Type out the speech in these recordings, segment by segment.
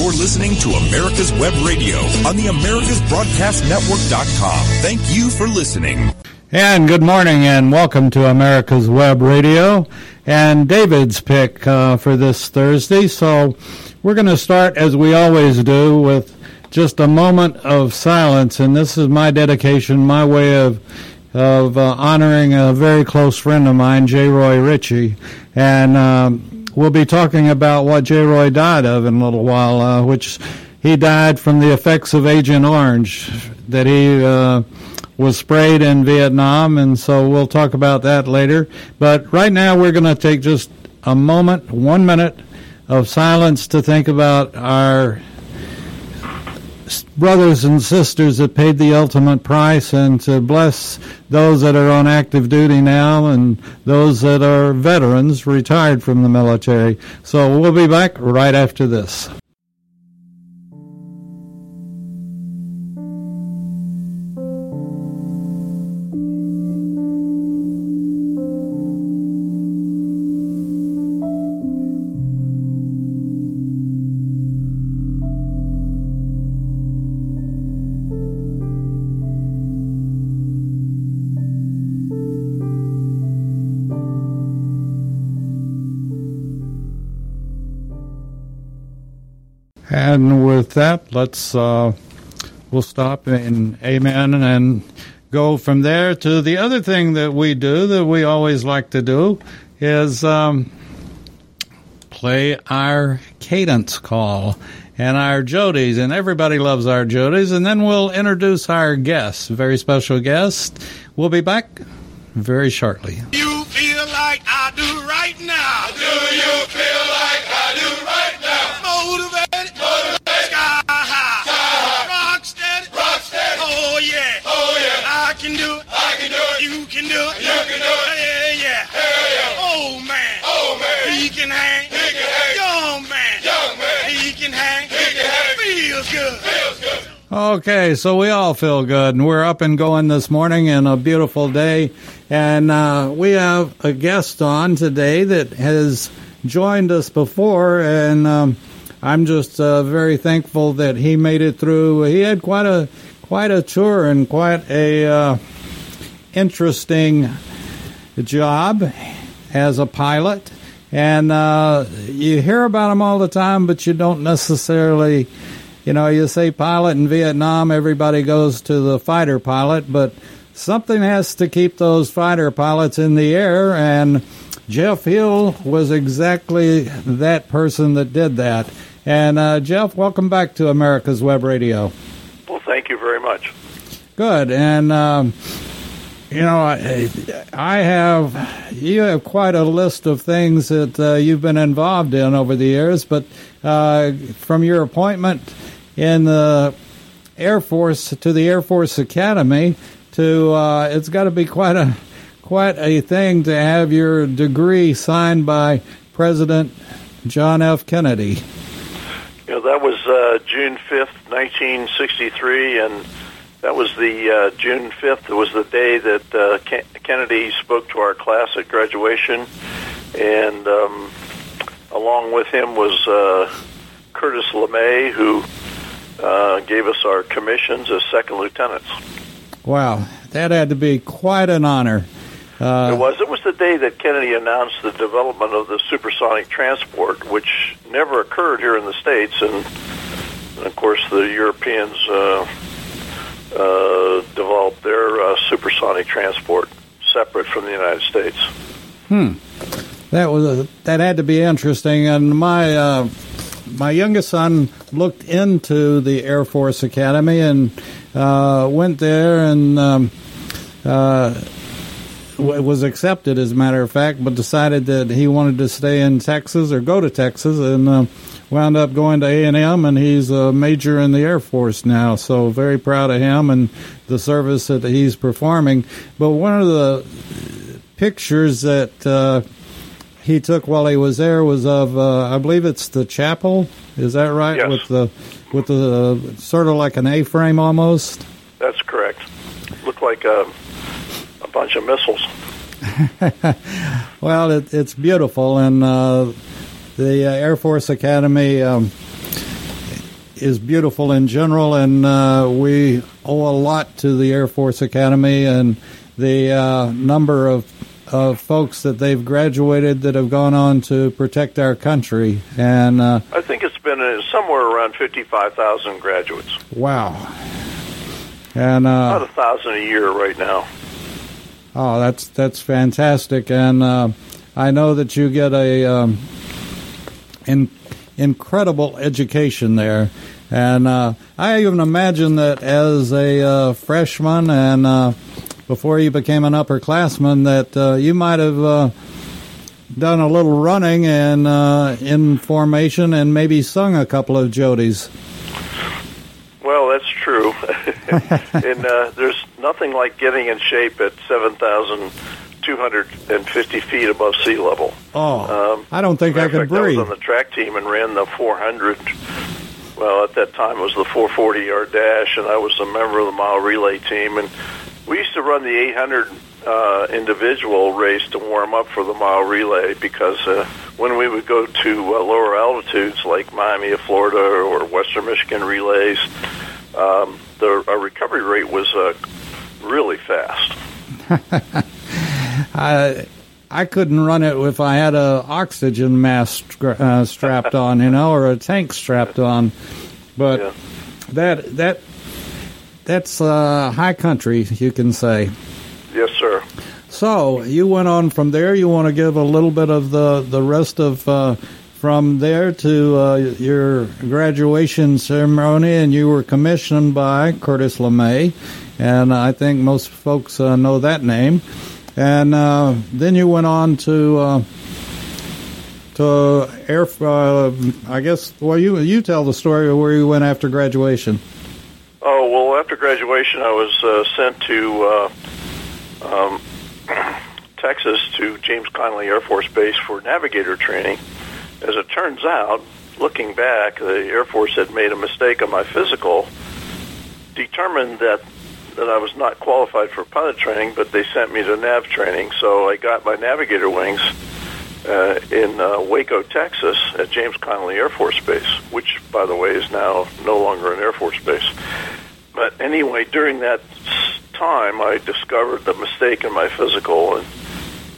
You're listening to America's Web Radio on the AmericasBroadcastNetwork.com. Thank you for listening. And good morning and welcome to America's Web Radio and David's pick uh, for this Thursday. So we're going to start as we always do with just a moment of silence. And this is my dedication, my way of of uh, honoring a very close friend of mine, J. Roy Ritchie. And um, we'll be talking about what J. Roy died of in a little while, uh, which he died from the effects of Agent Orange that he uh, was sprayed in Vietnam, and so we'll talk about that later. But right now, we're going to take just a moment, one minute of silence to think about our brothers and sisters that paid the ultimate price and to bless those that are on active duty now and those that are veterans retired from the military. So we'll be back right after this. And with that, let's uh, we'll stop in amen and go from there to the other thing that we do that we always like to do is um, play our cadence call and our Jodies, and everybody loves our Jodies. And then we'll introduce our guest, very special guest. We'll be back very shortly. You feel like I do right now. Do you feel it. You can do it. Yeah, yeah. Hell yeah. Oh man, Oh man. he can hang. He can hang. Young man, Young man. he can hang. He can hang. Feels good. Feels good. Okay, so we all feel good, and we're up and going this morning and a beautiful day. And uh, we have a guest on today that has joined us before, and um, I'm just uh, very thankful that he made it through. He had quite a quite a tour and quite a uh, interesting job as a pilot. And uh, you hear about them all the time, but you don't necessarily you know, you say pilot in Vietnam, everybody goes to the fighter pilot, but something has to keep those fighter pilots in the air, and Jeff Hill was exactly that person that did that. And uh, Jeff, welcome back to America's Web Radio. Well, thank you very much. Good, and um, you know, I, I have you have quite a list of things that uh, you've been involved in over the years, but uh, from your appointment in the Air Force to the Air Force Academy to uh, it's got to be quite a quite a thing to have your degree signed by President John F. Kennedy. Know, that was uh, June 5th, 1963, and that was the uh, June 5th It was the day that uh, Ken- Kennedy spoke to our class at graduation, and um, along with him was uh, Curtis LeMay, who uh, gave us our commissions as second lieutenants. Wow, that had to be quite an honor. Uh, It was. It was the day that Kennedy announced the development of the supersonic transport, which never occurred here in the states, and, and of course the Europeans uh, uh, developed their uh, supersonic transport separate from the United States. That was a, that had to be interesting. And my uh, my youngest son looked into the Air Force Academy and uh, went there and um, uh, was accepted, as a matter of fact, but decided that he wanted to stay in Texas or go to Texas and. Wound up going to A and M, and he's a major in the Air Force now. So very proud of him and the service that he's performing. But one of the pictures that uh, he took while he was there was of uh, I believe it's the chapel. Is that right? Yes. With the with the uh, sort of like an A-frame almost. That's correct. Looked like a, a bunch of missiles. Well, it, it's beautiful, and uh, the uh, Air Force Academy um, is beautiful in general, and uh, we owe a lot to the Air Force Academy and the uh, number of of folks that they've graduated that have gone on to protect our country. And uh, I think it's been uh, somewhere around 55,000 graduates. wow, and About uh, a thousand a year right now. oh, that's that's fantastic. And uh, I know that you get a um, in, incredible education there. And uh, I even imagine that as a uh, freshman and uh, before you became an upperclassman, that uh, you might have uh, done a little running and uh, in formation and maybe sung a couple of jodies. Well, that's true. and there's nothing like getting in shape at 7,250 feet above sea level. Oh, Um, I don't think I could fact, breathe. I was on the track team and ran the 400. Well, at that time it was the 440 yard dash, and I was a member of the mile relay team. And we used to run the 800 uh, individual race to warm up for the mile relay because uh, when we would go to uh, lower altitudes like Miami of Florida or Western Michigan relays, um, the our recovery rate was uh, really fast. I I couldn't run it if I had a oxygen mask stra- uh, strapped on, you know, or a tank strapped on. But Yeah. that that that's uh, high country, you can say. Yes, sir. So you went on from there. You want to give a little bit of the the rest of uh, from there to uh, your graduation ceremony, and you were commissioned by Curtis LeMay, and I think most folks uh, know that name. And uh, then you went on to uh, to air. Uh, I guess. Well, you you tell the story of where you went after graduation. Oh well, after graduation, I was uh, sent to uh, um, Texas to James Connally Air Force Base for navigator training. As it turns out, looking back, the Air Force had made a mistake on my physical, determined that that I was not qualified for pilot training, but they sent me to nav training. So I got my navigator wings uh, in uh, Waco, Texas, at James Connally Air Force Base, which, by the way, is now no longer an Air Force base. But anyway, during that time, I discovered the mistake in my physical and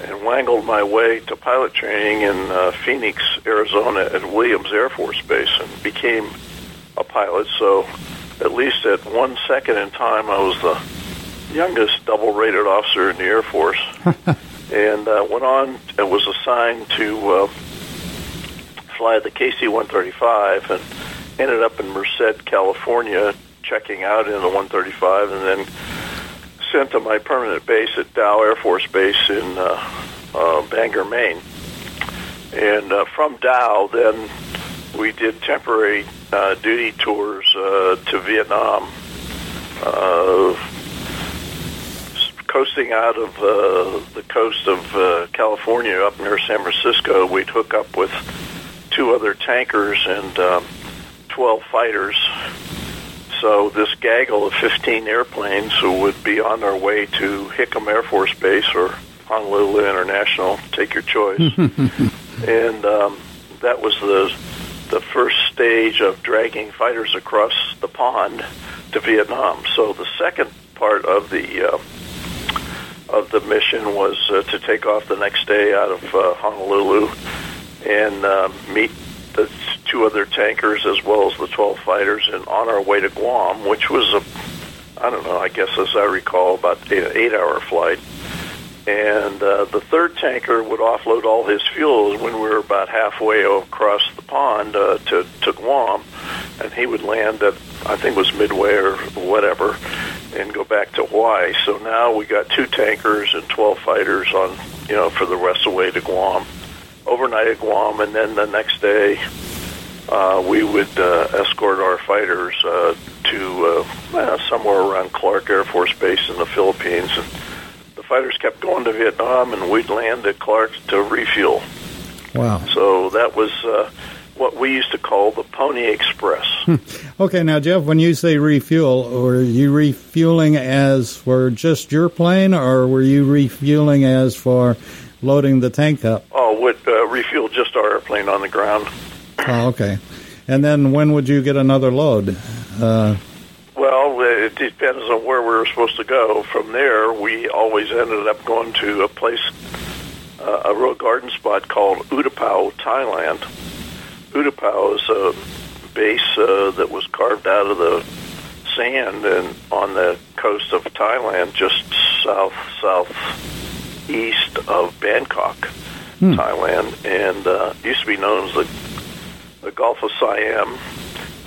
and wangled my way to pilot training in uh, Phoenix, Arizona, at Williams Air Force Base, and became a pilot. So, at least at one second in time, I was the youngest double-rated officer in the Air Force and uh, went on and was assigned to uh, fly the KC-135 and ended up in Merced, California, checking out in the 135, and then sent to my permanent base at Dow Air Force Base in uh, uh, Bangor, Maine. And uh, from Dow, then we did temporary uh, duty tours uh, to Vietnam. Uh, coasting out of uh, the coast of uh, California up near San Francisco, we'd hook up with two other tankers and um, 12 fighters. So this gaggle of 15 airplanes would be on their way to Hickam Air Force Base or Honolulu International, take your choice. and um, that was the the first stage of dragging fighters across the pond to Vietnam. So the second part of the uh, of the mission was uh, to take off the next day out of uh, Honolulu and uh, meet the two other tankers as well as the 12 fighters and on our way to Guam, which was a, I don't know, I guess as I recall, about an eight hour flight. And uh, the third tanker would offload all his fuels when we were about halfway across the pond uh, to, to Guam, and he would land at, I think it was Midway or whatever, and go back to Hawaii. So now we got two tankers and 12 fighters on, you know, for the rest of the way to Guam overnight at Guam, and then the next day uh, we would uh, escort our fighters uh, to uh, somewhere around Clark Air Force Base in the Philippines. And fighters kept going to Vietnam, and we'd land at Clark to refuel. Wow. So that was uh, what we used to call the Pony Express. Okay, now Jeff, when you say refuel, were you refueling as for just your plane, or were you refueling as for loading the tank up? oh, would uh, refuel just our airplane on the ground. Oh, okay. and then when would you get another load? Uh, Well, it depends on where we were supposed to go. From there, we always ended up going to a place, uh, a real garden spot called Utapao, Thailand. Utapao is a base uh, that was carved out of the sand and on the coast of Thailand, just south southeast of Bangkok, Thailand, and uh, used to be known as the the Gulf of Siam,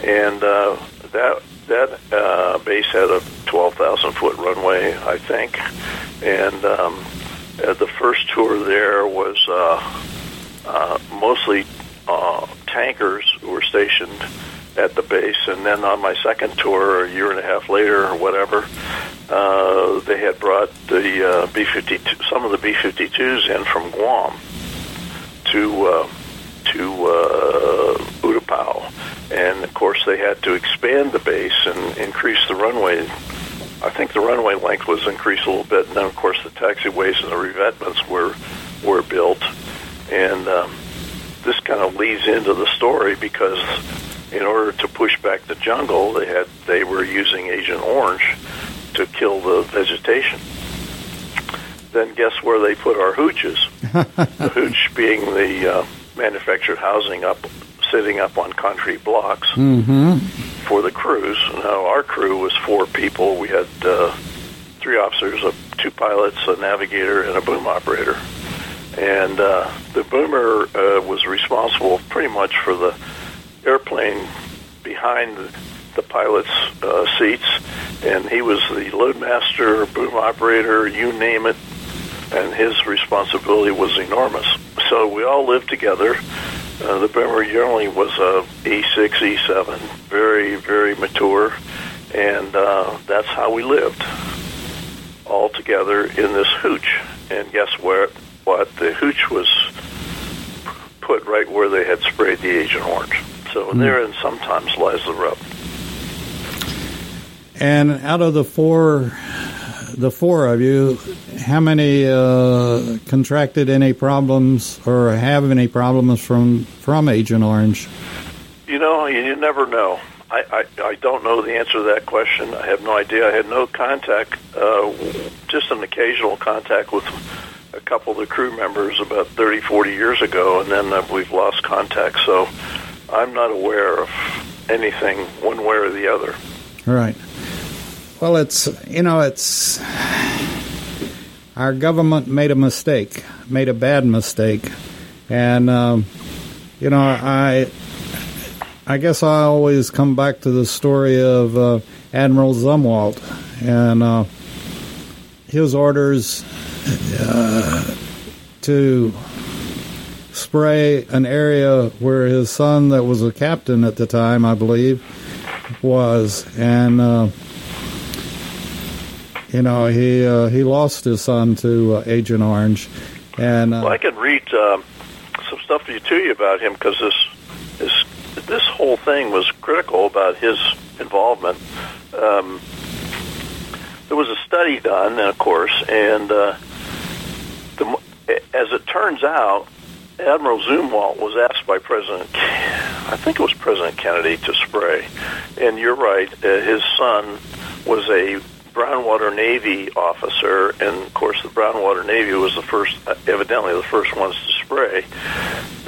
and uh, that that uh, base had a 12,000 foot runway, I think, and um, uh, the first tour there was uh, uh, mostly tankers were stationed at the base, and then on my second tour, a year and a half later or whatever, uh, they had brought the uh, B-52, some of the B-52s in from Guam to uh, to uh, Utapao, and of course they had to expand the base and increase the runway. I think the runway length was increased a little bit, and then of course the taxiways and the revetments were were built, and um, this kind of leads into the story because in order to push back the jungle, they had they were using Agent Orange to kill the vegetation. Then guess where they put our hooches? the hooch being the uh, manufactured housing up, sitting up on concrete blocks mm-hmm. for the crews. Now our crew was four people. We had uh, three officers, uh, two pilots, a navigator, and a boom operator. And uh, the boomer uh, was responsible pretty much for the airplane behind the, pilot's uh, seats, and he was the loadmaster, boom operator, you name it, and his responsibility was enormous. So we all lived together. Uh, the boomer generally was a E6, E7, very, very mature, and uh, that's how we lived, all together in this hooch. And guess where? What the hooch was put right where they had sprayed the Agent Orange. So therein sometimes lies the rub. And out of the four, the four of you, how many uh, contracted any problems or have any problems from from Agent Orange? You know, you, you never know. I, I, I don't know the answer to that question. I have no idea. I had no contact, uh, just an occasional contact with a couple of the crew members about 30, 40 years ago, and then uh, we've lost contact. So I'm not aware of anything one way or the other. Right. Well, it's you know it's our government made a mistake, made a bad mistake, and um, you know I I guess I always come back to the story of uh, Admiral Zumwalt and uh, his orders uh, to spray an area where his son, that was a captain at the time, I believe, was, and uh, you know he uh, he lost his son to uh, Agent Orange, and uh, Well, I can read um, some stuff to you, to you about him because this, this this whole thing was critical about his involvement. Um, there was a study done, of course, and uh, the, as it turns out, Admiral Zumwalt was asked by President, I think it was President Kennedy, to spray. And you're right, uh, his son was a Brownwater Navy officer, and of course, the Brownwater Navy was the first, evidently, the first ones to spray.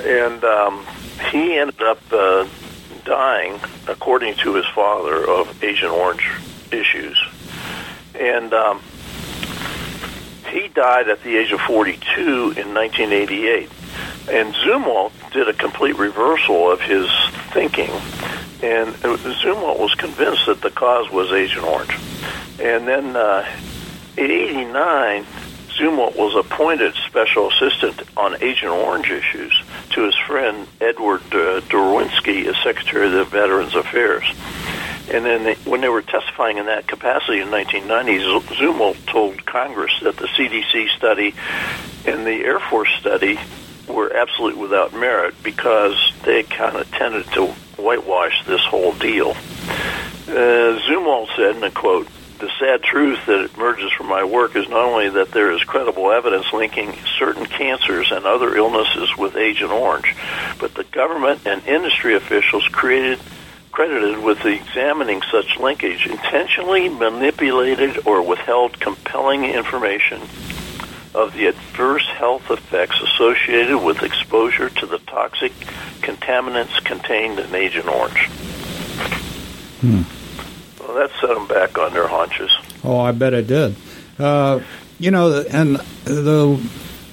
And um, he ended up uh, dying, according to his father, of Agent Orange issues. And um, he died at the age of 42 in 1988. And Zumwalt did a complete reversal of his thinking. And Zumwalt was convinced that the cause was Agent Orange. And then uh, in 89, Zumwalt was appointed special assistant on Agent Orange issues to his friend Edward uh, Derwinski as Secretary of the Veterans Affairs. And then they, when they were testifying in that capacity in 1990, Zumwalt told Congress that the CDC study and the Air Force study were absolutely without merit because they kind of tended to whitewash this whole deal. Uh, Zumwalt said, and I quote, the sad truth that emerges from my work is not only that there is credible evidence linking certain cancers and other illnesses with Agent Orange, but the government and industry officials created credited with examining such linkage intentionally manipulated or withheld compelling information of the adverse health effects associated with exposure to the toxic contaminants contained in Agent Orange. Hmm. Well, that set them back on their haunches. Oh, I bet it did. Uh, you know, and the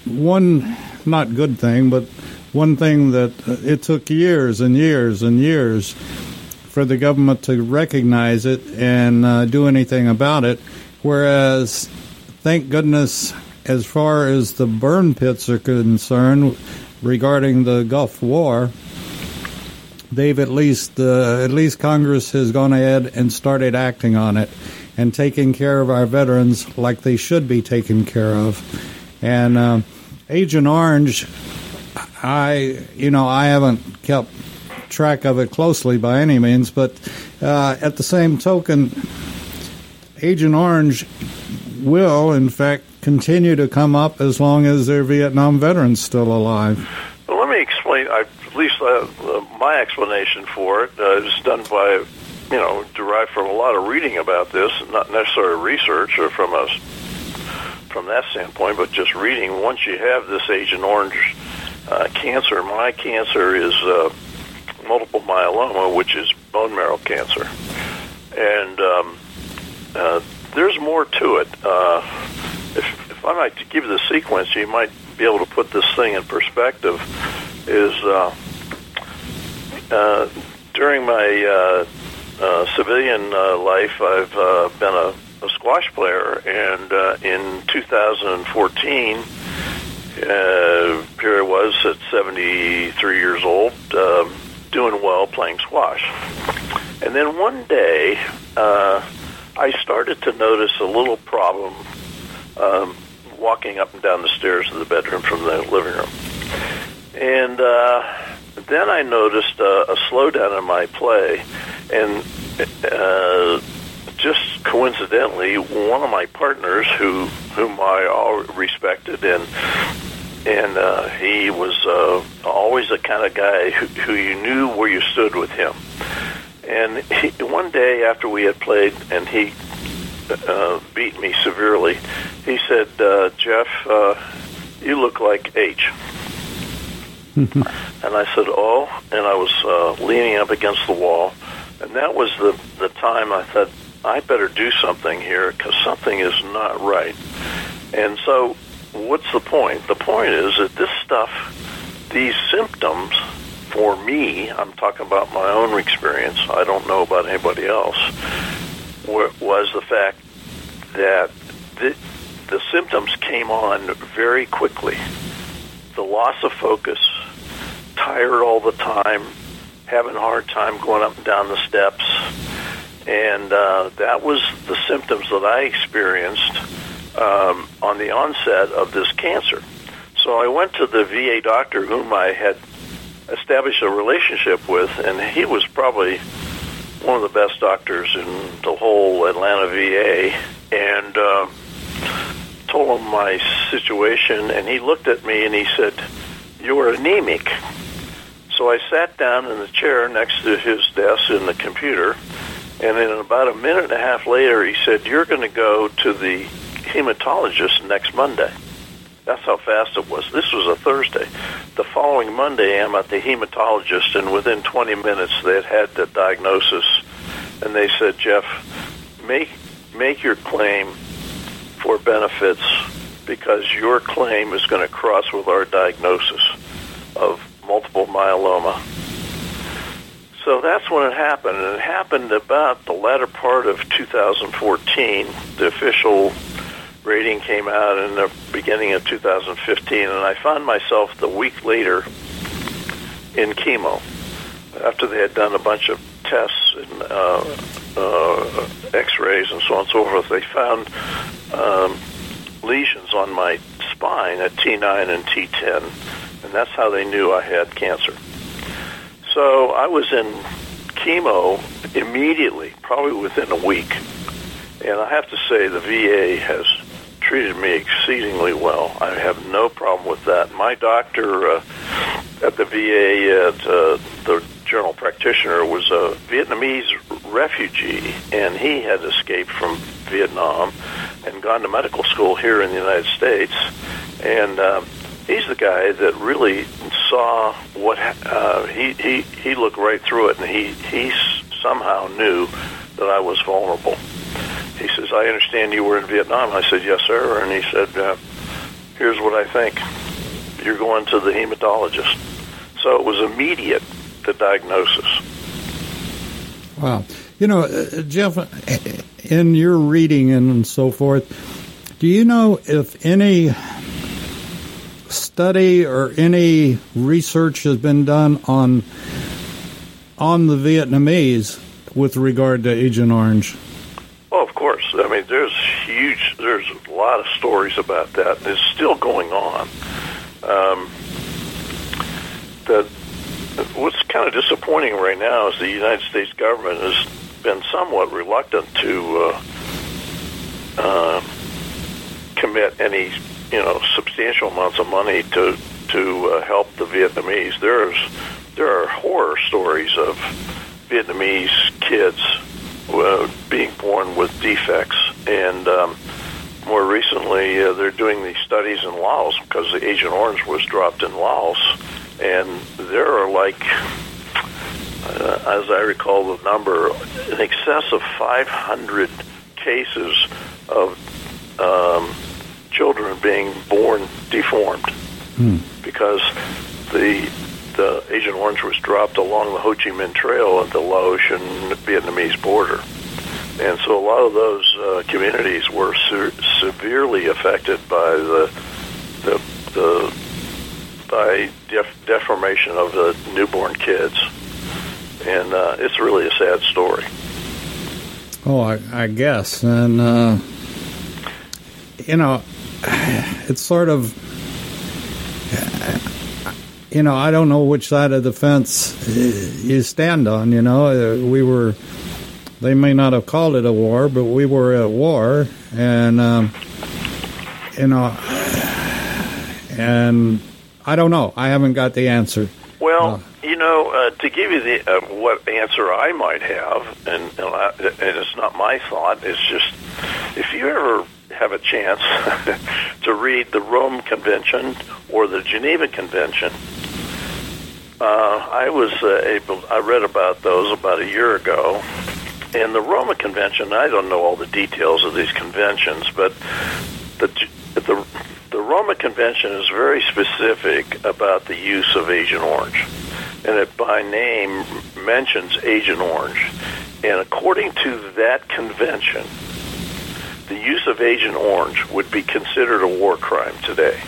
one not good thing, but one thing that it took years and years and years for the government to recognize it and uh, do anything about it. Whereas, thank goodness, as far as the burn pits are concerned, regarding the Gulf War, they've at least uh, at least Congress has gone ahead and started acting on it and taking care of our veterans like they should be taken care of. And uh, Agent Orange, I you know I haven't kept track of it closely by any means, but uh, at the same token, Agent Orange will in fact continue to come up as long as there are Vietnam veterans still alive. Well, let me explain. I, at least uh, uh, my explanation for it uh, is done by, you know, derived from a lot of reading about this, not necessarily research or from us from that standpoint, but just reading. Once you have this Agent Orange uh, cancer, my cancer is uh, multiple myeloma, which is bone marrow cancer, and um, uh, there's more to it. Uh, if, if I might give you the sequence, you might be able to put this thing in perspective. Is uh, uh, during my uh, uh, civilian uh, life, I've uh, been a, a squash player, and uh, in 2014, uh, period was at 73 years old, um, doing well playing squash. And then one day, uh, I started to notice a little problem um, walking up and down the stairs of the bedroom from the living room. And uh, then I noticed uh, a slowdown in my play, and uh, just coincidentally, one of my partners, who whom I all respected, and and uh, he was uh, always the kind of guy who, who you knew where you stood with him. And he, one day after we had played, and he uh, beat me severely, he said, uh, "Jeff, uh, you look like H." and I said, "Oh," and I was uh, leaning up against the wall, and that was the the time I thought I better do something here because something is not right. And so, what's the point? The point is that this stuff, these symptoms, for me, I'm talking about my own experience. I don't know about anybody else. Was the fact that the, the symptoms came on very quickly. The loss of focus, tired all the time, having a hard time going up and down the steps. And uh, that was the symptoms that I experienced um, on the onset of this cancer. So I went to the VA doctor whom I had established a relationship with, and he was probably one of the best doctors in the whole Atlanta VA, and uh, told him my situation, and he looked at me and he said, "You're anemic." So I sat down in the chair next to his desk in the computer, and then about a minute and a half later, he said, "You're going to go to the hematologist next Monday." That's how fast it was. This was a Thursday. The following Monday, I'm at the hematologist, and within 20 minutes, they had had the diagnosis, and they said, "Jeff, make make your claim for benefits because your claim is going to cross with our diagnosis of multiple myeloma." So that's when it happened, and it happened about the latter part of 2014. The official rating came out in the beginning of 2015, and I found myself the week later in chemo after they had done a bunch of tests and uh, uh, X-rays and so on and so forth. They found um, lesions on my spine at T9 and T10, and that's how they knew I had cancer. So I was in chemo immediately, probably within a week And I have to say, the VA has treated me exceedingly well. I have no problem with that. My doctor uh, at the VA, at uh, the general practitioner, was a Vietnamese refugee, and he had escaped from Vietnam and gone to medical school here in the United States. And um, he's the guy that really saw what uh, he he he looked right through it, and he he somehow knew that I was vulnerable. He says, "I understand you were in Vietnam." I said, "Yes, sir." And he said, uh, "Here's what I think. You're going to the hematologist." So it was immediate the diagnosis. Wow. You know, uh, Jeff, in your reading and so forth, do you know if any study or any research has been done on on the Vietnamese with regard to Agent Orange? Oh, of course. I mean, there's huge. There's a lot of stories about that. It's still going on. Um, that what's kind of disappointing right now is the United States government has been somewhat reluctant to uh, uh, commit any, you know, substantial amounts of money to to uh, help the Vietnamese. There's there are horror stories of Vietnamese kids uh, being born with defects, and um, more recently uh, they're doing these studies in Laos because the Agent Orange was dropped in Laos, and there are like, uh, as I recall the number, in excess of 500 cases of um, children being born deformed Hmm. because the the Agent Orange was dropped along the Ho Chi Minh Trail at the Laotian Vietnamese border. And so a lot of those uh, communities were se- severely affected by the the, the by def- deformation of the newborn kids, and uh, it's really a sad story. Oh, I, I guess, and uh, you know, it's sort of, you know, I don't know which side of the fence you stand on. You know, Uh, we were, they may not have called it a war, but we were at war, and um, you know, and I don't know. I haven't got the answer. Well, Uh. you know, uh, to give you the uh, what answer I might have, and and, I, and it's not my thought. It's just if you ever have a chance to read the Rome Convention or the Geneva Convention, uh, I was uh, able. I read about those about a year ago. And the Roma Convention, I don't know all the details of these conventions, but the the the Roma Convention is very specific about the use of Agent Orange, and it by name mentions Agent Orange. And according to that convention, the use of Agent Orange would be considered a war crime today.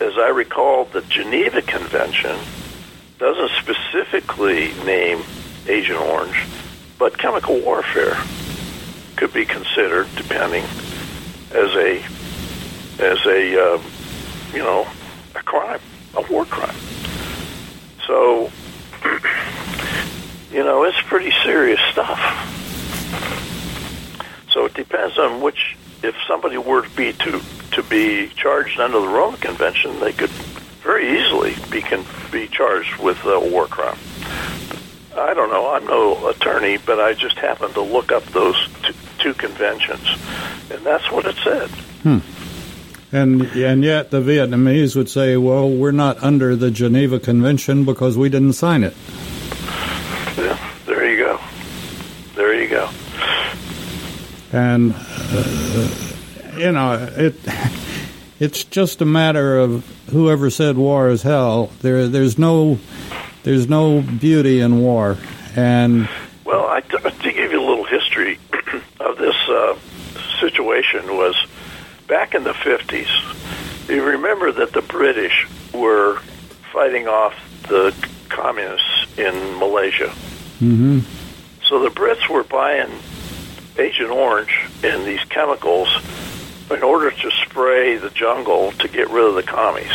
As I recall, the Geneva Convention doesn't specifically name Agent Orange, but chemical warfare could be considered, depending, as a as a uh, you know a crime, a war crime. So you know it's pretty serious stuff. So it depends on which. If somebody were to be to to be charged under the Rome Convention, they could very easily be can be charged with a war crime. I don't know. I'm no attorney, but I just happened to look up those two, two conventions, and that's what it said. Hmm. And and yet the Vietnamese would say, "Well, we're not under the Geneva Convention because we didn't sign it." Yeah, there you go. There you go. And uh, you know, it it's just a matter of whoever said war is hell. There there's no there's no beauty in war, and Well, I, to give you a little history of this uh, situation was back in the 50s. You remember that the British were fighting off the communists in Malaysia. hmm So the Brits were buying Agent Orange and these chemicals in order to spray the jungle to get rid of the commies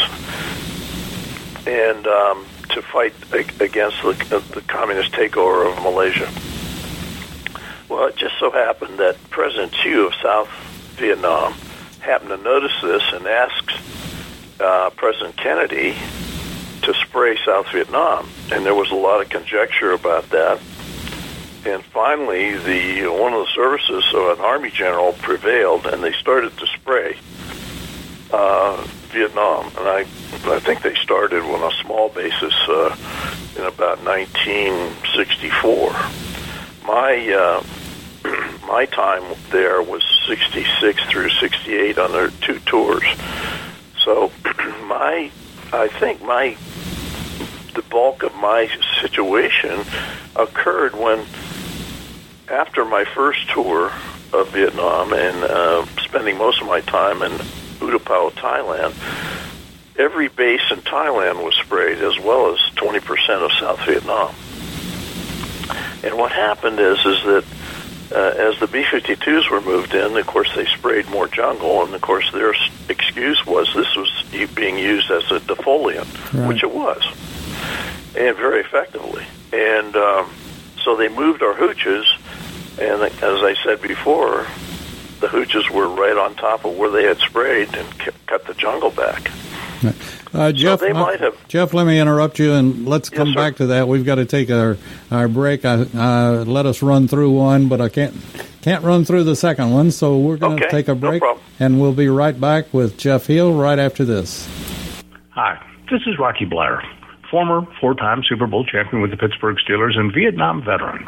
and um, to fight against the, the communist takeover of Malaysia. Well, it just so happened that President Thieu of South Vietnam happened to notice this and asked uh, President Kennedy to spray South Vietnam, and there was a lot of conjecture about that. And finally, the one of the services of an army general prevailed, and they started to spray uh, Vietnam. And I, I think they started on a small basis uh, in about 1964. My uh, my time there was 66 through 68 on their two tours. So my I think my the bulk of my situation occurred when after my first tour of Vietnam and uh, spending most of my time in Utapao, Thailand, every base in Thailand was sprayed as well as 20% of South Vietnam. And what happened is is that uh, as the B-52s were moved in, of course they sprayed more jungle, and of course their excuse was this was being used as a defoliant, right. which it was, and very effectively. And um, so they moved our hooches, and as I said before, the hooches were right on top of where they had sprayed and cut the jungle back. Uh, Jeff, so they might have. Jeff, let me interrupt you, and let's come yes, back to that. We've got to take our our break. I, uh, let us run through one, but I can't can't run through the second one. So we're going to okay, take a break, no and we'll be right back with Jeff Hill right after this. Hi, this is Rocky Bleier, former four-time Super Bowl champion with the Pittsburgh Steelers and Vietnam veteran.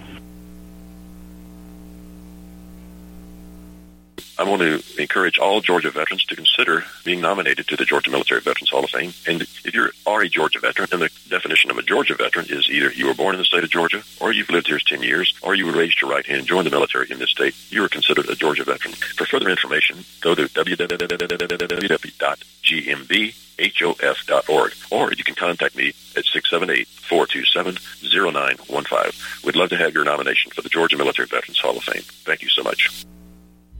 I want to encourage all Georgia veterans to consider being nominated to the Georgia Military Veterans Hall of Fame. And if you are a Georgia veteran, then the definition of a Georgia veteran is either you were born in the state of Georgia, or you've lived here 10 years, or you were raised your right hand and joined the military in this state. You are considered a Georgia veteran. For further information, go to www.gmvhof.org, or you can contact me at 678-427-0915. We'd love to have your nomination for the Georgia Military Veterans Hall of Fame. Thank you so much.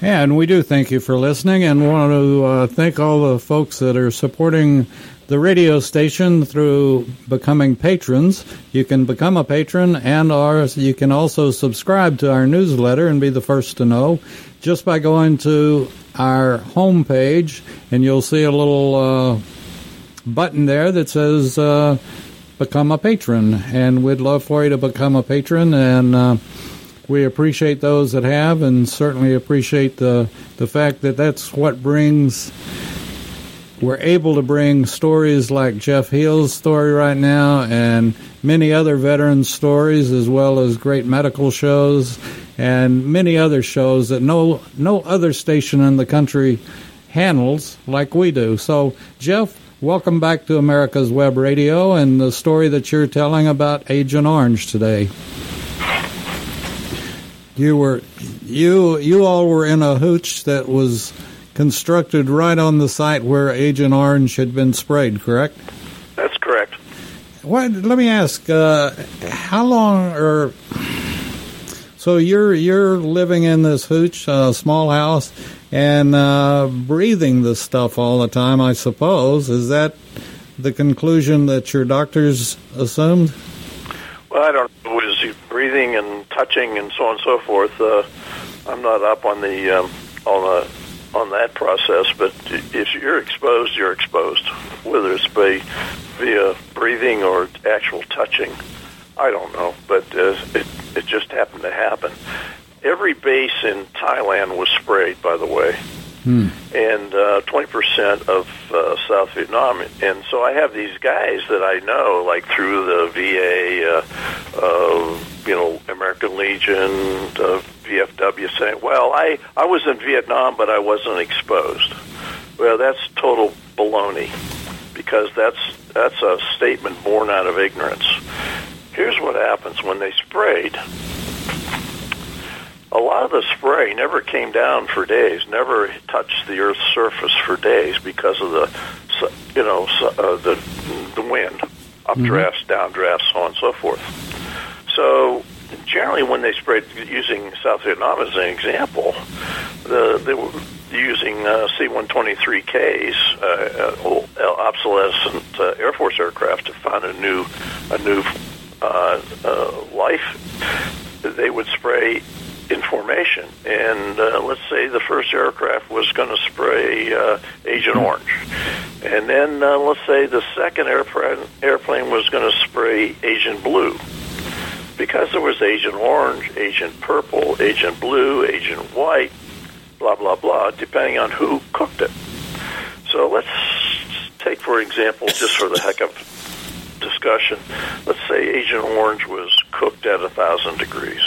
And we do thank you for listening and want to uh, thank all the folks that are supporting the radio station through becoming patrons. You can become a patron and ours. You can also subscribe to our newsletter and be the first to know just by going to our homepage and you'll see a little uh, button there that says uh, become a patron and we'd love for you to become a patron and uh, we appreciate those that have, and certainly appreciate the the fact that that's what brings. We're able to bring stories like Jeff Hill's story right now, and many other veterans' stories, as well as great medical shows and many other shows that no no other station in the country handles like we do. So, Jeff, welcome back to America's Web Radio and the story that you're telling about Agent Orange today you were you you all were in a hooch that was constructed right on the site where Agent Orange had been sprayed, correct? That's correct. What? Let me ask. Uh, how long or so you're you're living in this hooch, uh, small house, and uh, breathing this stuff all the time? I suppose is that the conclusion that your doctors assumed? I don't know. Was he breathing and touching and so on and so forth? Uh, I'm not up on the um, on the on that process, but if you're exposed, you're exposed, whether it's by via breathing or actual touching. I don't know, but uh, it it just happened to happen. Every base in Thailand was sprayed, by the way, Hmm. and uh, 20% of uh, South Vietnam. And so I have these guys that I know, like through the VA, uh, uh, you know, American Legion, uh, VFW, saying, "Well, I I was in Vietnam, but I wasn't exposed." Well, that's total baloney, because that's that's a statement born out of ignorance. Here's what happens when they sprayed a lot of the spray never came down for days, never touched the Earth's surface for days because of the, you know, uh, the the wind, updrafts, downdrafts, so on and so forth. So generally, when they sprayed, using South Vietnam as an example, the, they were using uh, C-123Ks, uh, uh, obsolescent uh, Air Force aircraft, to find a new a new uh, uh, life. They would spray in formation. And uh, let's say the first aircraft was going to spray uh, Agent Orange. And then uh, let's say the second airplane, airplane was going to spray Agent Blue. Because there was Agent Orange, Agent Purple, Agent Blue, Agent White, blah, blah, blah, depending on who cooked it. So let's take, for example, just for the heck of discussion, let's say Agent Orange was cooked at a thousand degrees.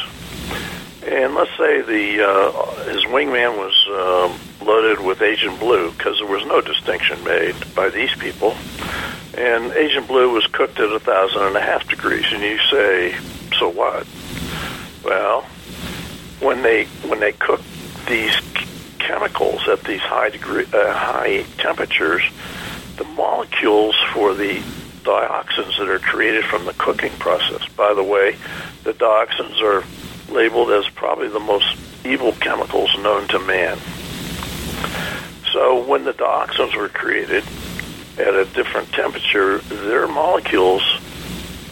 And let's say the uh, his wingman was um, loaded with Agent Blue because there was no distinction made by these people, and Agent Blue was cooked at a thousand and a half degrees. And you say, so what? Well, when they when they cook these chemicals at these high degree uh, high temperatures, the molecules for the dioxins that are created from the cooking process. By the way, the dioxins are labeled as probably the most evil chemicals known to man. So when the dioxins were created at a different temperature, their molecules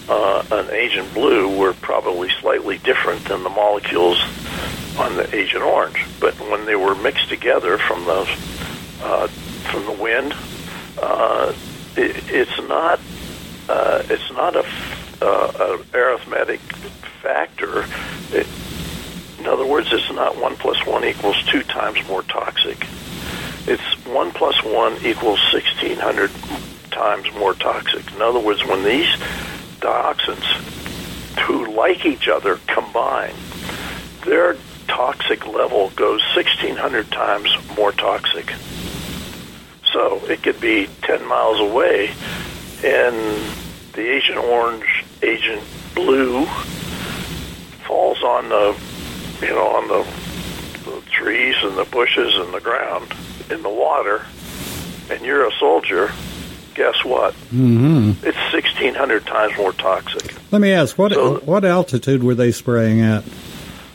uh, Agent Blue were probably slightly different than the molecules on the Agent Orange. But when they were mixed together from the uh, from the wind, uh, it, it's not uh, it's not a, uh, a arithmetic factor. In other words, it's not one plus one equals two times more toxic. It's one plus one equals sixteen hundred times more toxic. In other words, when these dioxins, who like each other, combine, their toxic level goes sixteen hundred times more toxic. So it could be ten miles away, and the Agent Orange, Agent Blue falls on the, you know, on the, the trees and the bushes and the ground in the water, and you're a soldier. Guess what? hmm It's sixteen hundred times more toxic. Let me ask what So- what altitude were they spraying at?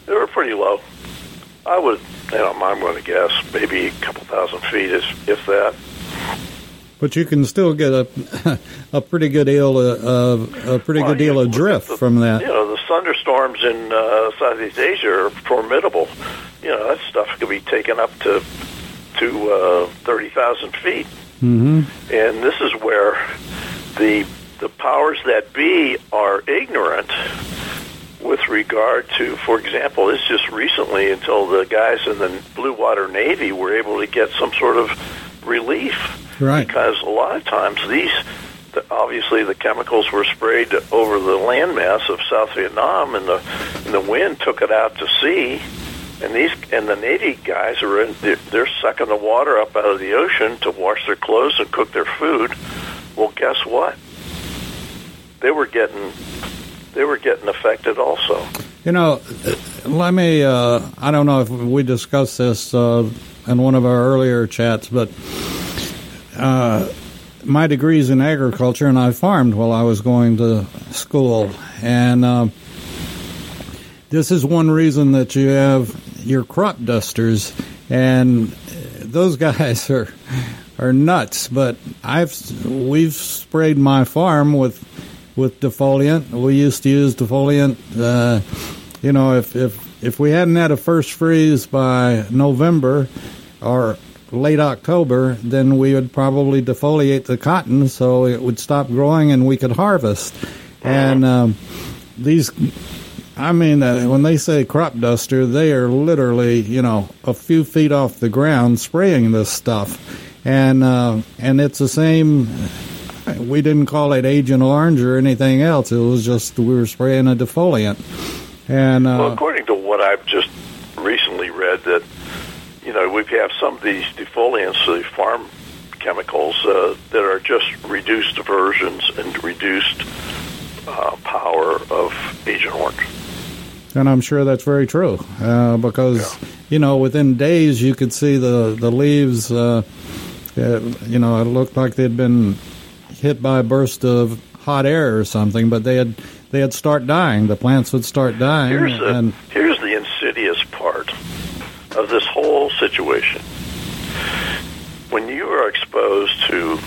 They were pretty low. I would, you know, I'm going to guess maybe a couple thousand feet, if, if that. But you can still get a a pretty good deal of a pretty Well, good deal of drift the- from that. You know, the thunderstorms in uh, Southeast Asia are formidable. You know, that stuff could be taken up to to uh, thirty thousand feet, hmm and this is where the the powers that be are ignorant with regard to, for example, it's just recently until the guys in the Blue Water Navy were able to get some sort of relief Right. because a lot of times these the, obviously the chemicals were sprayed over the landmass of South Vietnam and the and the wind took it out to sea and these and the Navy guys are in they're, they're sucking the water up out of the ocean to wash their clothes and cook their food well guess what they were getting they were getting affected also You know, let me. Uh, I don't know if we discussed this uh, in one of our earlier chats, but uh, my degree's in agriculture, and I farmed while I was going to school, and uh, this is one reason that you have your crop dusters, and those guys are are nuts. But I've we've sprayed my farm with with defoliant. We used to use defoliant. Uh, you know, if if if we hadn't had a first freeze by November or late October, then we would probably defoliate the cotton so it would stop growing and we could harvest. And um, these, I mean, uh, when they say crop duster, they are literally, you know, a few feet off the ground spraying this stuff, and uh, and it's the same. We didn't call it Agent Orange or anything else. It was just we were spraying a defoliant. And uh, well, according to what I've just recently read, that you know we have some of these defoliants, the farm chemicals uh, that are just reduced versions and reduced uh, power of Agent Orange. And I'm sure that's very true uh, because Yeah. you know within days you could see the the leaves. Uh, uh, you know, it looked like they'd been hit by a burst of hot air or something, but they had they had start dying. The plants would start dying, Here's the and here's insidious part of this whole situation. When you are exposed to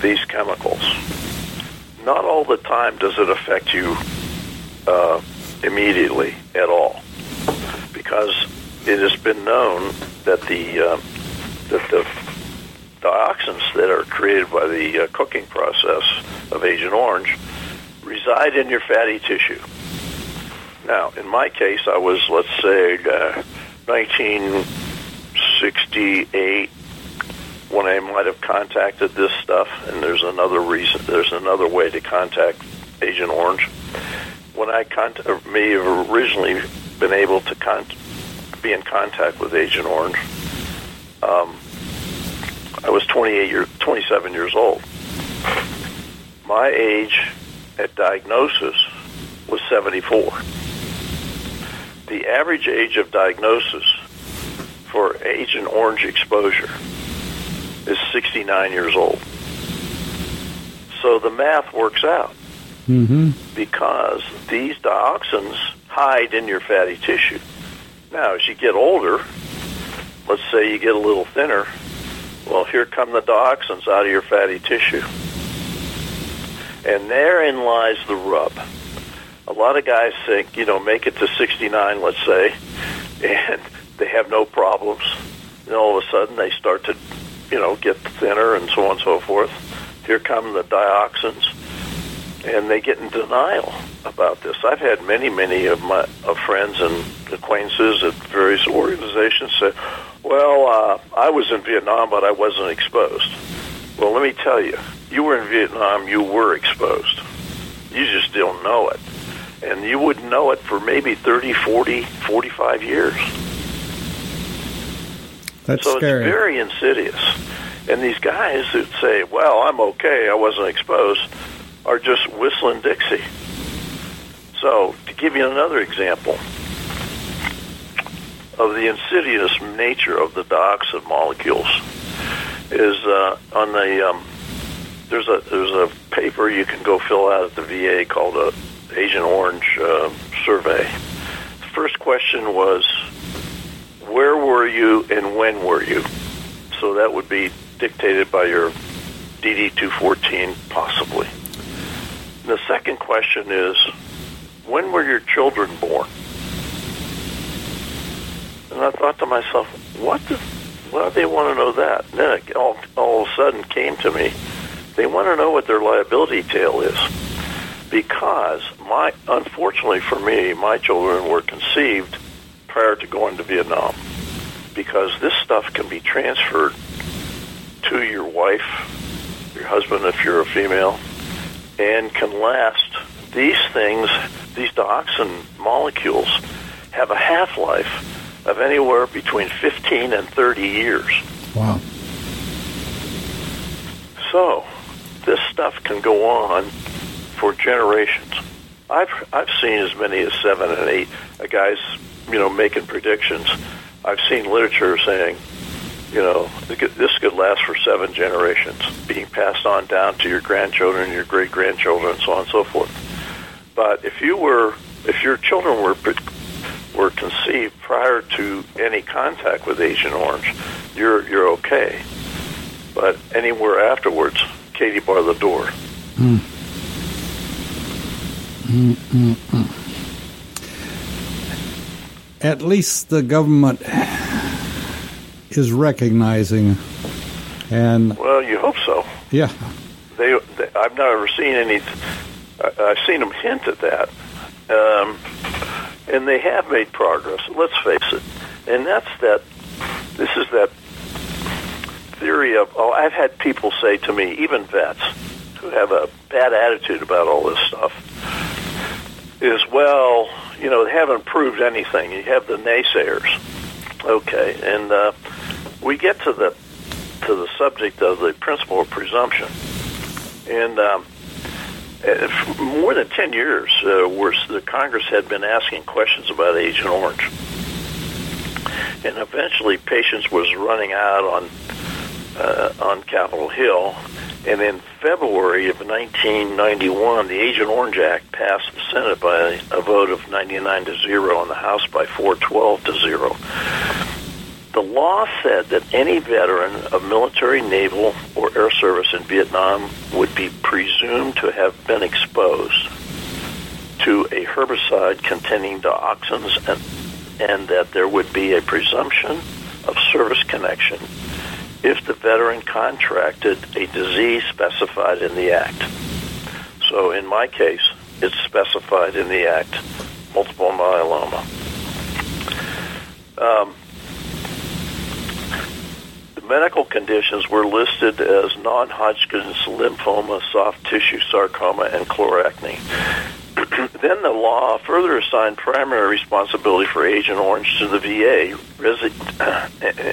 these chemicals, not all the time does it affect you uh, immediately at all, because it has been known that the uh, that the dioxins that are created by the uh, cooking process of Agent Orange reside in your fatty tissue. Now, in my case, I was, let's say, uh, 1968 when I might have contacted this stuff, and there's another reason, there's another way to contact Agent Orange. When I cont- or may have originally been able to con- be in contact with Agent Orange, um, I was 28 years, 27 years old. My age at diagnosis was 74. The average age of diagnosis for Agent Orange exposure is 69 years old. So the math works out hmm because these dioxins hide in your fatty tissue. Now, as you get older, let's say you get a little thinner, well, here come the dioxins out of your fatty tissue. And therein lies the rub. A lot of guys think, you know, make it to 69, let's say, and they have no problems. And all of a sudden they start to, you know, get thinner and so on and so forth. Here come the dioxins and they get in denial about this. I've had many, many of my of friends and acquaintances at various organizations say, "Well, uh, I was in Vietnam, but I wasn't exposed." Well, let me tell you, you were in Vietnam, you were exposed. You just don't know it. And you wouldn't know it for maybe 30, 40, 45 years. that's so scary. it's very insidious. And these guys that say, well, I'm okay, I wasn't exposed, are just whistling Dixie. So, to give you another example of the insidious nature of the dioxin molecules, is uh, on the um, there's a there's a paper you can go fill out at the VA called a Agent Orange uh, survey. The first question was, where were you and when were you? So that would be dictated by your DD 214, possibly. And the second question is, when were your children born? And I thought to myself, what the, why do they want to know that? And then it all, all of a sudden came to me, they want to know what their liability tail is. Because my, unfortunately for me, my children were conceived prior to going to Vietnam. Because this stuff can be transferred to your wife, your husband if you're a female, and can last. These things, these dioxin molecules, have a half life of anywhere between 15 and 30 years. wow. So, this stuff can go on for generations. I've I've seen as many as seven and eight guys, you know, making predictions. I've seen literature saying, you know, this could last for seven generations, being passed on down to your grandchildren, your great grandchildren, and so on and so forth. But if you were, if your children were were conceived prior to any contact with Agent Orange, you're you're okay. But anywhere afterwards, Katie bar the door. Hmm. Mm-mm-mm. At least the government is recognizing, and Well, you hope so. yeah, They, they I've never seen any. I, I've seen them hint at that, um, and they have made progress. Let's face it, and that's that. This is that theory of. Oh, I've had people say to me, even vets, who have a bad attitude about all this stuff, is well, you know, they haven't proved anything. You have the naysayers. Okay, and uh, we get to the to the subject of the principle of presumption, and um, for more than ten years, uh, where the Congress had been asking questions about Agent Orange, and eventually patience was running out on uh, on Capitol Hill, and in February of 1991, the Agent Orange Act passed the Senate by a vote of 99 to zero, and the House by 412 to zero. The law said that any veteran of military, naval, or air service in Vietnam would be presumed to have been exposed to a herbicide containing dioxins and, and that there would be a presumption of service connection if the veteran contracted a disease specified in the Act. So in my case, it's specified in the Act, multiple myeloma. Um, the medical conditions were listed as non-Hodgkin's lymphoma, soft tissue sarcoma, and chloracne. then the law further assigned primary responsibility for Agent Orange to the VA,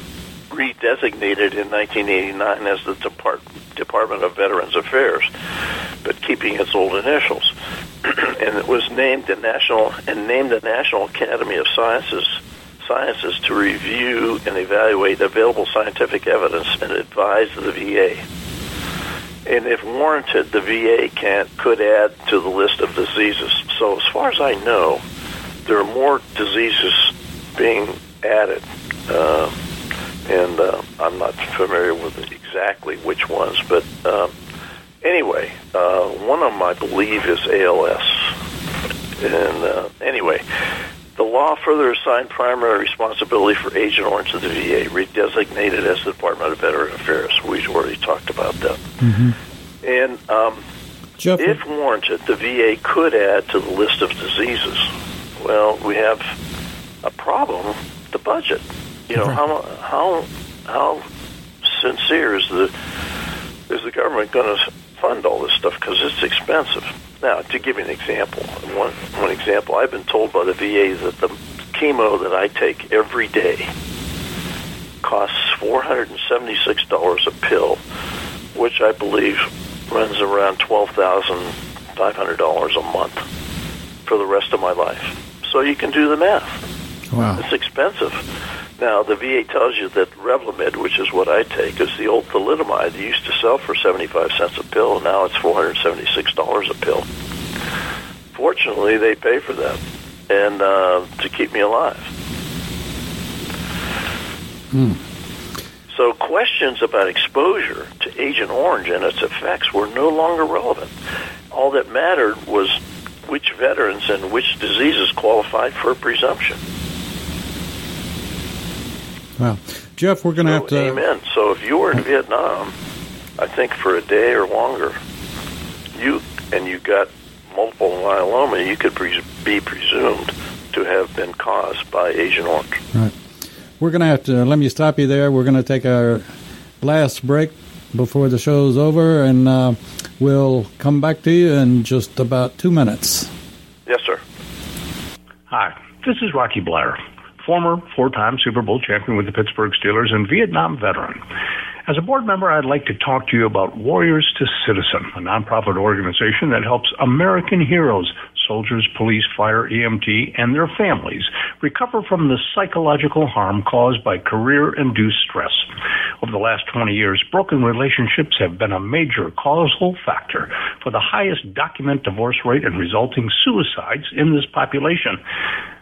redesignated in 1989 as the Depart- Department of Veterans Affairs, but keeping its old initials. and it was named the National and named the National Academy of Sciences Sciences to review and evaluate available scientific evidence and advise the VA. And if warranted, the VA can could add to the list of diseases. So, as far as I know, there are more diseases being added. Uh, and uh, I'm not familiar with exactly which ones, but um, anyway, uh, one of them I believe is ALS. And uh, anyway, the law further assigned primary responsibility for Agent Orange to the VA, redesignated as the Department of Veteran Affairs. We've already talked about that. And um, if warranted, the VA could add to the list of diseases. Well, we have a problem: the budget. You know how how how sincere is the is the government going to fund all this stuff because it's expensive. Now, to give you an example, one one example, I've been told by the VA that the chemo that I take every day costs four hundred and seventy six dollars a pill, which I believe runs around twelve thousand five hundred dollars a month for the rest of my life. So you can do the math. wow, It's expensive. Now, the VA tells you that Revlimid, which is what I take, is the old thalidomide that used to sell for 75 cents a pill. Now it's $476 a pill. Fortunately, they pay for that and uh, to keep me alive. So questions about exposure to Agent Orange and its effects were no longer relevant. All that mattered was which veterans and which diseases qualified for a presumption. Wow, Jeff, we're going to So, have to. amen. So if you were in Vietnam, I think for a day or longer, you and you got multiple myeloma, you could pre- be presumed to have been caused by Agent Orange. Right. We're going to have to let me stop you there. We're going to take our last break before the show's over, and uh, we'll come back to you in just about two minutes. Yes, sir. Hi, this is Rocky Bleier, former four time Super Bowl champion with the Pittsburgh Steelers and Vietnam veteran. As a board member, I'd like to talk to you about Warriors to Citizen, a nonprofit organization that helps American heroes, soldiers, police, fire, EMT, and their families recover from the psychological harm caused by career induced stress. Over the last 20 years, broken relationships have been a major causal factor for the highest document divorce rate and resulting suicides in this population.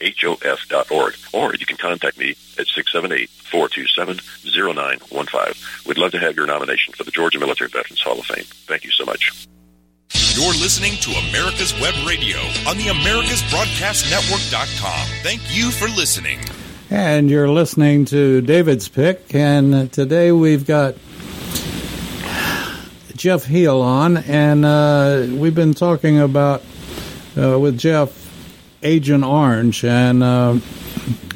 hof.org, or you can contact me at 678-427-0915. We'd love to have your nomination for the Georgia Military Veterans Hall of Fame. Thank you so much. You're listening to America's Web Radio on the AmericasBroadcastNetwork.com. Thank you for listening. And you're listening to David's Pick, and today we've got Jeff Heel on, and uh, we've been talking about uh, with Jeff Agent Orange, and uh,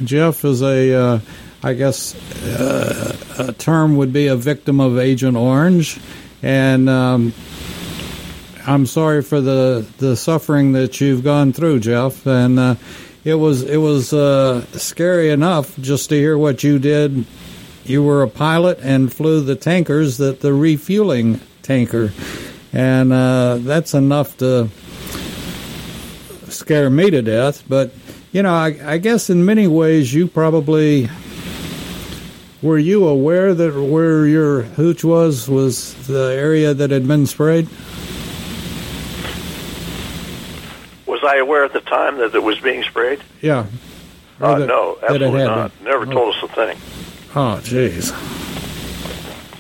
Jeff is a, uh, I guess, uh, a term would be a victim of Agent Orange, and um, I'm sorry for the the suffering that you've gone through, Jeff, and uh, it was it was uh, scary enough just to hear what you did. You were a pilot and flew the tankers that the refueling tanker, and uh, that's enough to scare me to death. But you know, I, I guess in many ways you probably were you aware that where your hooch was was the area that had been sprayed. Was I aware at the time that it was being sprayed? Yeah. Uh, that- no, absolutely not. been. Never Oh. told us a thing. Oh, jeez.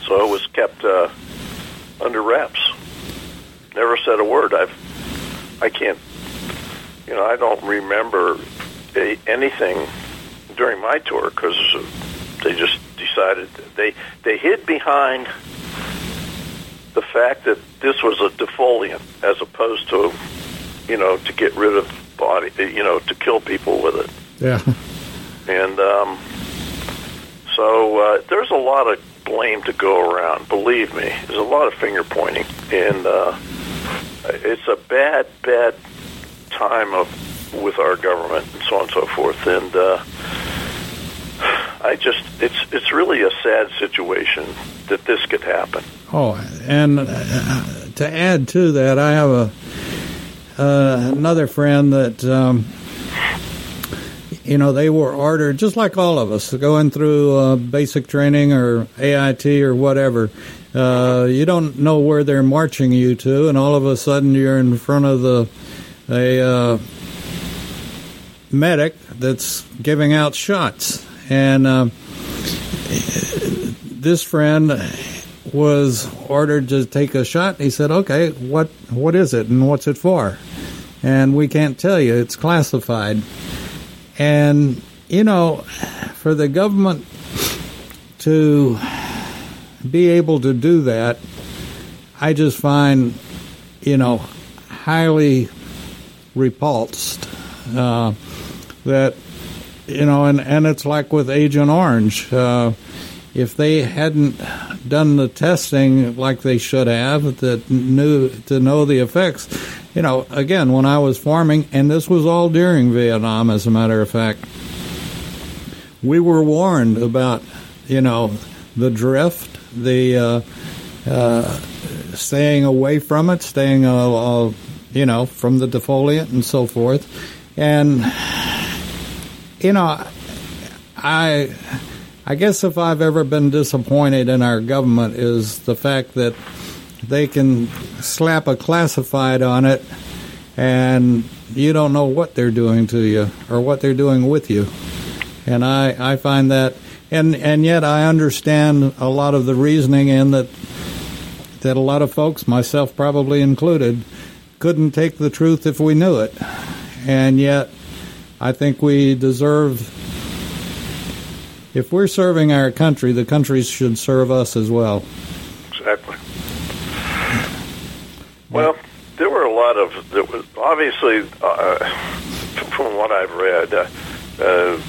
So it was kept uh, under wraps. Never said a word. I've, I can't, you know, I don't remember a, anything during my tour because they just decided they they hid behind the fact that this was a defoliant as opposed to, you know, to get rid of body, you know, to kill people with it. Yeah. And um, so uh, there's a lot of blame to go around. Believe me, there's a lot of finger pointing, and uh, it's a bad, bad time of with our government and so on and so forth. And uh, I just, it's it's really a sad situation that this could happen. Oh, and uh, to add to that, I have a uh, another friend that um, you know they were ordered just like all of us going through uh, basic training or AIT or whatever. Uh, you don't know where they're marching you to, and all of a sudden you're in front of the a uh, medic that's giving out shots, and uh, this friend was ordered to take a shot. He said, "Okay, what what is it and what's it for?" And we can't tell you; it's classified. And you know, for the government to be able to do that, I just find, you know, highly repulsed. Uh, that you know, and and it's like with Agent Orange. Uh, if they hadn't done the testing like they should have, that knew to know the effects, you know, again, when I was farming, and this was all during Vietnam, as a matter of fact, we were warned about, you know, the drift, the uh, uh, staying away from it, staying, uh, uh, you know, from the defoliant and so forth, and you know, I. I guess if I've ever been disappointed in our government is the fact that they can slap a classified on it and you don't know what they're doing to you or what they're doing with you. And I, I find that and and yet I understand a lot of the reasoning in that that a lot of folks, myself probably included, couldn't take the truth if we knew it. And yet I think we deserve if we're serving our country, the country should serve us as well. Exactly. Well, there were a lot of there was obviously uh, from what I've read. Uh, uh,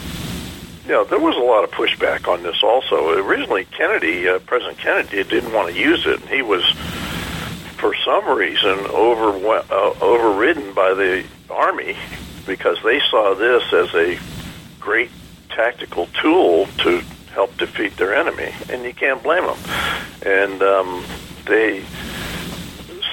you know, there was a lot of pushback on this. Also, originally Kennedy, uh, President Kennedy, didn't want to use it. and He was for some reason, over uh, overridden by the army because they saw this as a great tactical tool to help defeat their enemy, and you can't blame them. And um, they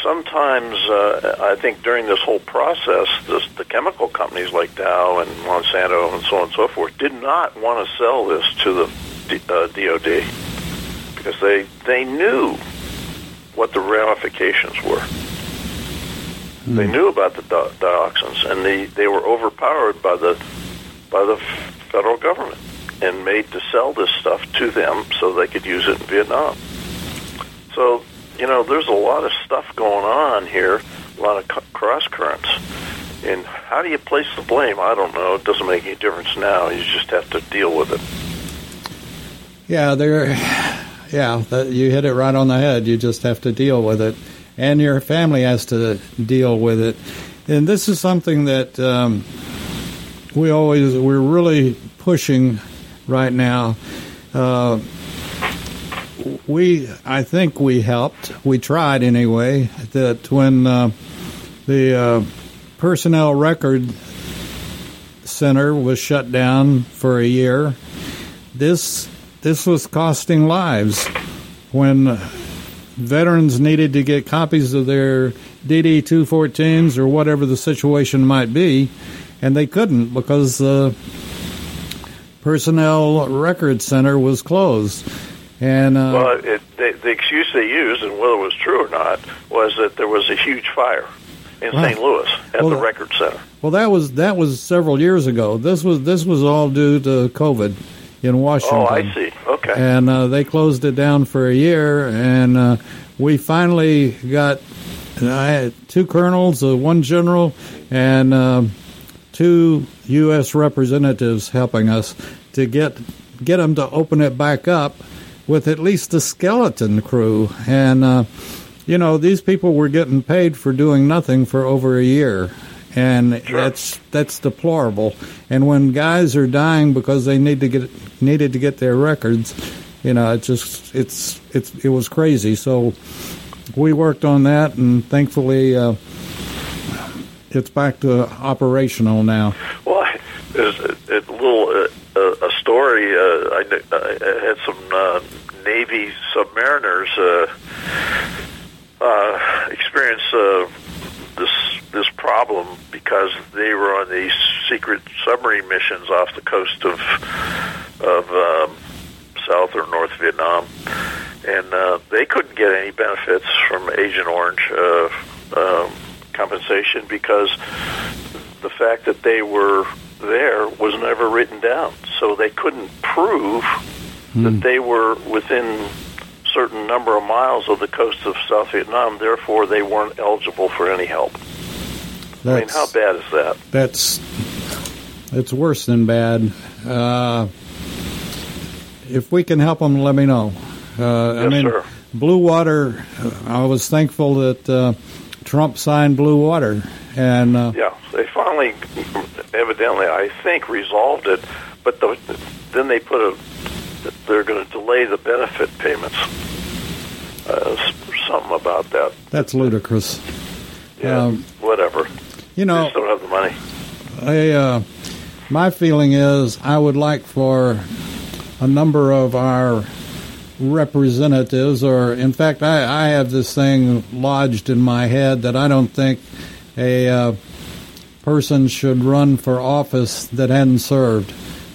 sometimes, uh, I think, during this whole process, this, the chemical companies like Dow and Monsanto and so on and so forth did not want to sell this to the uh, DoD because they they knew what the ramifications were. Mm. They knew about the di- dioxins, and they they were overpowered by the by the federal government and made to sell this stuff to them so they could use it in Vietnam. So you know, there's a lot of stuff going on here, a lot of cross currents. And how do you place the blame? I don't know. It doesn't make any difference now. You just have to deal with it. Yeah, there. Yeah, that, you hit it right on the head. You just have to deal with it, and your family has to deal with it. And this is something that um, we always we're really pushing right now. Uh, we, I think we helped. We tried anyway. That when uh, the uh, personnel record center was shut down for a year, this this was costing lives. When veterans needed to get copies of their DD 214s or whatever the situation might be, and they couldn't because the personnel record center was closed. And uh, well, it, they, the excuse they used, and whether it was true or not, was that there was a huge fire in St. Louis at well, the record center. Well, that was that was several years ago. This was this was all due to COVID in Washington. Oh, I see. Okay. And uh, they closed it down for a year, and uh, we finally got. Two colonels, uh, one general, and uh, two U.S. representatives helping us to get get them to open it back up with at least a skeleton crew. And, uh, you know, these people were getting paid for doing nothing for over a year. And sure. that's that's deplorable. And when guys are dying because they need to get needed to get their records, you know, it just it's it's it was crazy. So we worked on that, and thankfully, uh, it's back to operational now. Well, there's a, a little uh, a story. Uh, I, I had some uh, Navy submariners uh, uh, experience uh, this this problem because they were on these secret submarine missions off the coast of of um, South or North Vietnam, and uh, they couldn't get any benefits from Agent Orange uh, um, compensation because the fact that they were there was never written down, so they couldn't prove mm. that hmm. they were within certain number of miles of the coast of South Vietnam. Therefore, they weren't eligible for any help. I mean, how bad is that? That's it's worse than bad. Uh, if we can help them, let me know. Uh, yes, I mean, sir. Blue Water. I was thankful that uh, Trump signed Blue Water, and uh, yeah, they finally, evidently, I think, resolved it. But the, then they put a they're going to delay the benefit payments. Uh, something about that. That's ludicrous. Yeah, um, whatever. You know, they don't have the money. I, uh, my feeling is I would like for a number of our representatives, or in fact, I, I have this thing lodged in my head that I don't think a uh, person should run for office that hadn't served.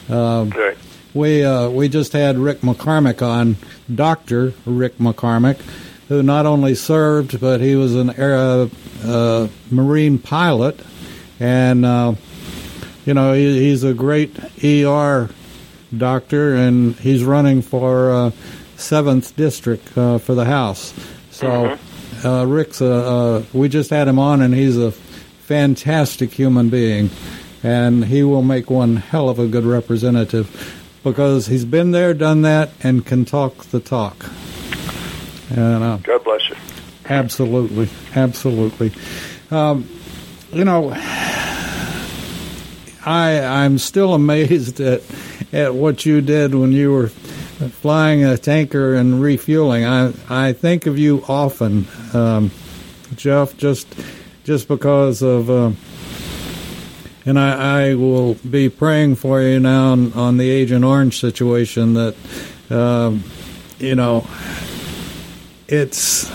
Uh, okay we uh, we just had Rick McCormick on, Doctor Rick McCormick, who not only served but he was an air, uh, marine pilot, and uh, you know he, he's a great ER doctor, and he's running for uh, seventh district uh, for the House. So mm-hmm. Uh, Rick's a, we just had him on, and he's a fantastic human being and he will make one hell of a good representative because he's been there, done that, and can talk the talk. And, uh, God bless you. Absolutely, absolutely. Um, you know, I I'm still amazed at at what you did when you were flying a tanker and refueling. I I think of you often. Um, Jeff, just just because of. Uh, and I, I will be praying for you now on, on the Agent Orange situation. That um, you know, it's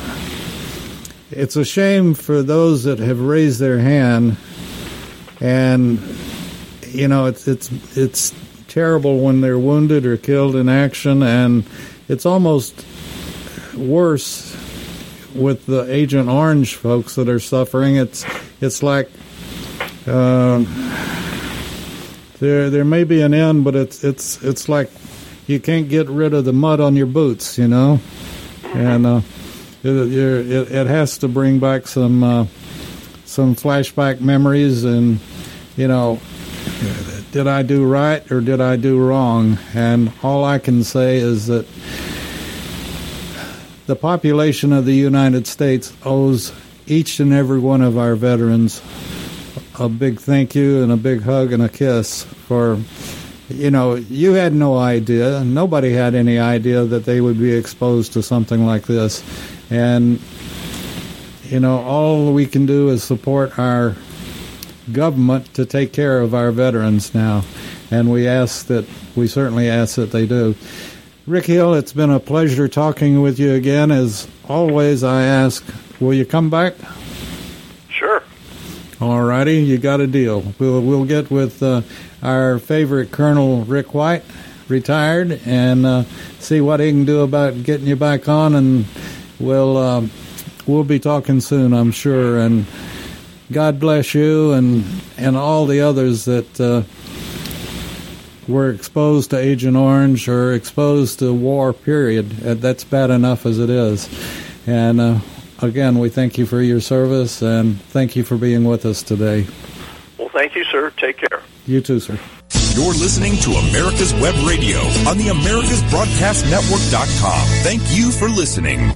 it's a shame for those that have raised their hand, and you know, it's it's it's terrible when they're wounded or killed in action, and it's almost worse with the Agent Orange folks that are suffering. It's it's like uh, there there may be an end, but it's it's it's like you can't get rid of the mud on your boots, you know, and uh, it, it, it has to bring back some uh, some flashback memories, and you know, did I do right or did I do wrong? And all I can say is that the population of the United States owes each and every one of our veterans a big thank you and a big hug and a kiss for you know you had no idea nobody had any idea that they would be exposed to something like this and you know all we can do is support our government to take care of our veterans now and we ask that we certainly ask that they do Rick Hill, it's been a pleasure talking with you again. As always, I ask, will you come back? All righty, you got a deal. We'll we'll get with uh, our favorite Colonel Rick White, retired, and uh, see what he can do about getting you back on. And we'll uh, we'll be talking soon, I'm sure. And God bless you and and all the others that uh, were exposed to Agent Orange or exposed to war, period. That's bad enough as it is. And uh, again, we thank you for your service and thank you for being with us today. Well, thank you, sir. Take care. You too, sir. You're listening to America's Web Radio on the AmericasBroadcastNetwork.com. Thank you for listening.